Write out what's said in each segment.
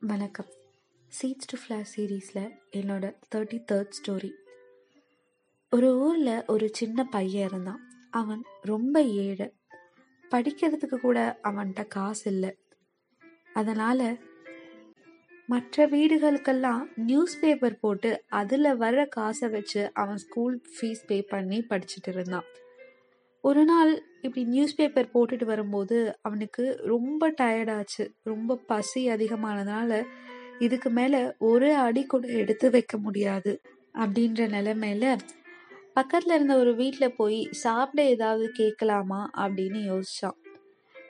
வணக்கம். Seeds to flash சீரீஸில் என்னோட தேர்ட்டி தேர்ட் ஸ்டோரி ஒரு ஊரில் ஒரு சின்ன பையன் இருந்தான். அவன் ரொம்ப ஏழை. படிக்கிறதுக்கு கூட அவன்கிட்ட காசு இல்லை. அதனால் மற்ற வீடுகளுக்கெல்லாம் நியூஸ் பேப்பர் போட்டு அதில் வர்ற காசை வச்சு அவன் ஸ்கூல் ஃபீஸ் பே பண்ணி படிச்சுட்டு இருந்தான். ஒரு நாள் இப்படி நியூஸ் பேப்பர் போட்டுட்டு வரும்போது அவனுக்கு ரொம்ப டயர்டாச்சு ரொம்ப பசி அதிகமானதுனால இதுக்கு மேலே ஒரு அடி கூட எடுத்து வைக்க முடியாது அப்படின்ற நிலைமையில பக்கத்தில் இருந்த ஒரு வீட்டில் போய் சாப்பிட ஏதாவது கேட்கலாமா அப்படின்னு யோசிச்சான்.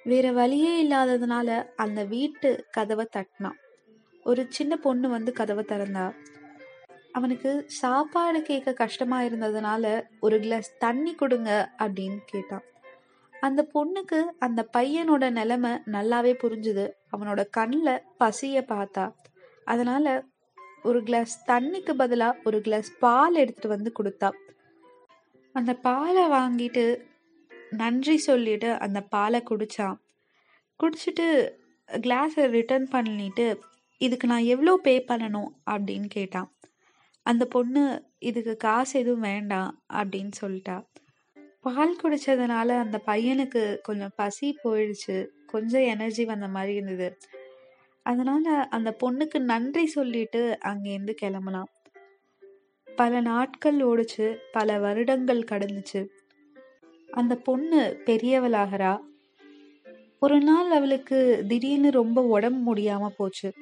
வேற வழியே இல்லாததுனால அந்த வீட்டு கதவை தட்டினான். ஒரு சின்ன பொண்ணு வந்து கதவை திறந்தா. அவனுக்கு சாப்பாடு கேட்க கஷ்டமா இருந்ததுனால ஒரு கிளாஸ் தண்ணி கொடுங்க அப்படின்னு கேட்டான். அந்த பொண்ணுக்கு அந்த பையனோட நிலைமை நல்லாவே புரிஞ்சுது. அவனோட கண்ணில் பசிய பார்த்தா. அதனால ஒரு கிளாஸ் தண்ணிக்கு பதிலாக ஒரு கிளாஸ் பால் எடுத்துட்டு வந்து கொடுத்தா. அந்த பாலை வாங்கிட்டு நன்றி சொல்லிட்டு அந்த பாலை குடிச்சான். குடிச்சிட்டு கிளாஸை ரிட்டர்ன் பண்ணிட்டு இதுக்கு நான் எவ்வளோ பே பண்ணணும்? அப்படின்னு கேட்டான். அந்த பொண்ணு இதுக்கு காசு எதுவும் வேண்டாம் அப்படின்னு சொல்லிட்டா. பால் குடிச்சதுனால அந்த பையனுக்கு கொஞ்சம் பசி போயிடுச்சு. கொஞ்சம் எனர்ஜி வந்த மாதிரி இருந்தது. அதனால அந்த பொண்ணுக்கு நன்றி சொல்லிட்டு அங்கேருந்து கிளம்பலாம் பல நாட்கள் ஓடிச்சு. பல வருடங்கள் கடந்துச்சு. அந்த பொண்ணு பெரியவளாகிறா. ஒரு நாள் அவளுக்கு திடீர்னு ரொம்ப உடம்பு முடியாம போச்சு.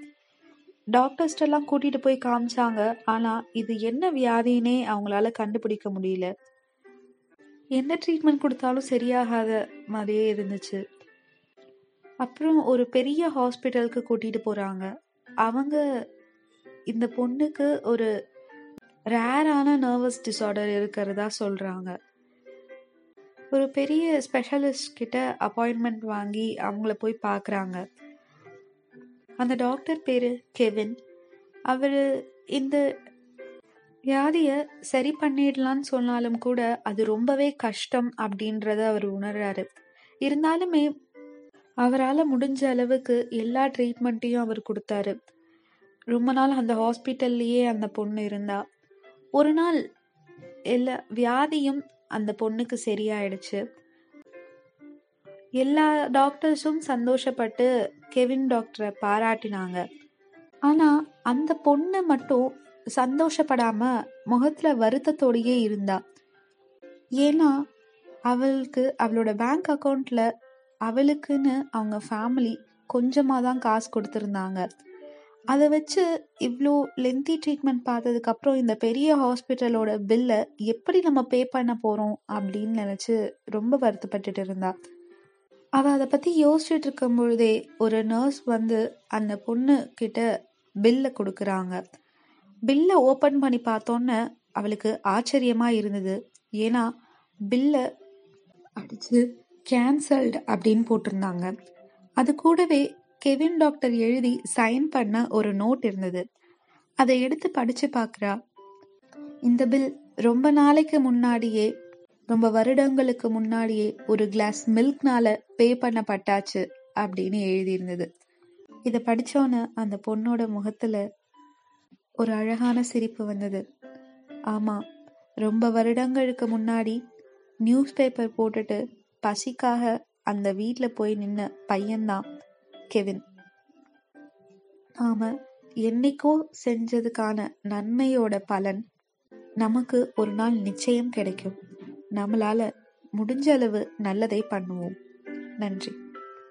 டாக்டர்ஸ்ட்டெல்லாம் கூட்டிட்டு போய் காமிச்சாங்க. ஆனா இது என்ன வியாதினே அவங்களால கண்டுபிடிக்க முடியல. எந்த ட்ரீட்மெண்ட் கொடுத்தாலும் சரியாகாத மாதிரியே இருந்துச்சு. அப்புறம் ஒரு பெரிய ஹாஸ்பிட்டலுக்கு கூட்டிட்டு போறாங்க. அவங்க இந்த பொண்ணுக்கு ஒரு ரேரான நர்வஸ் டிசார்டர் இருக்கிறதா சொல்றாங்க. ஒரு பெரிய ஸ்பெஷலிஸ்ட் கிட்ட அப்பாயின்மெண்ட் வாங்கி அவங்கள போய் பார்க்குறாங்க அந்த டாக்டர் பேரு கெவின். அவர் இந்த வியாதியை சரி பண்ணிடலான்னு சொன்னாலும் கூட அது ரொம்பவே கஷ்டம் அப்படின்றத அவர் உணர்றாரு. இருந்தாலுமே அவரால் முடிஞ்ச அளவுக்கு எல்லா ட்ரீட்மெண்ட்டையும் அவர் கொடுத்தாரு. ரொம்ப நாள் அந்த ஹாஸ்பிட்டல்லையே அந்த பொண்ணு இருந்தா. ஒரு நாள் எல்லா வியாதியும் அந்த பொண்ணுக்கு சரியாயிடுச்சு. எல்லா டாக்டர்ஸும் சந்தோஷப்பட்டு கெவின் டாக்டரை பாராட்டினாங்க. ஆனா அந்த பொண்ணு மட்டும் சந்தோஷப்படாம முகத்துல வருத்தத்தோடயே இருந்தா. ஏன்னா அவளுக்கு அவளோட பேங்க் அக்கௌண்ட்ல அவளுக்குன்னு அவங்க ஃபேமிலி கொஞ்சமாக தான் காசு கொடுத்துருந்தாங்க. அதை வச்சு இவ்வளோ லென்த்தி ட்ரீட்மெண்ட் பார்த்ததுக்கு அப்புறம் இந்த பெரிய ஹாஸ்பிட்டலோட பில்லை எப்படி நம்ம பே பண்ண போகிறோம் அப்படின்னு நினச்சி ரொம்ப வருத்தப்பட்டுட்டு இருந்தா. அவள் அதை பற்றி யோசிச்சுட்டு இருக்கும் பொழுதே ஒரு நர்ஸ் வந்து அந்த பொண்ணு கிட்ட பில்லை கொடுக்குறாங்க. பில்லை ஓப்பன் பண்ணி பார்த்தோன்னே அவளுக்கு ஆச்சரியமா இருந்தது. ஏன்னா பில்லை அடிச்சு கேன்சல்டு அப்படின்னு போட்டிருந்தாங்க. அது கூடவே கெவின் டாக்டர் எழுதி சைன் பண்ண ஒரு நோட் இருந்தது. அதை எடுத்து படிச்சு பார்க்குறா. இந்த பில் ரொம்ப நாளைக்கு முன்னாடியே ரொம்ப வருடங்களுக்கு முன்னாடியே ஒரு கிளாஸ் மில்க்னால பே பண்ண பட்டாச்சு அப்படின்னு எழுதியிருந்தது. இதை படிச்சோன்னு அந்த பொண்ணோட முகத்தில் ஒரு அழகான சிரிப்பு வந்தது. ஆமாம் ரொம்ப வருடங்களுக்கு முன்னாடி நியூஸ் பேப்பர் போட்டுட்டு பசிக்காக அந்த வீட்டில் போய் நின்ன பையன்தான் கெவின். நாம என்னைக்கோ செஞ்சதுக்கான நன்மையோட பலன் நமக்கு ஒரு நாள் நிச்சயம் கிடைக்கும். நம்மளால முடிஞ்ச அளவு நல்லதை பண்ணுவோம். நன்றி.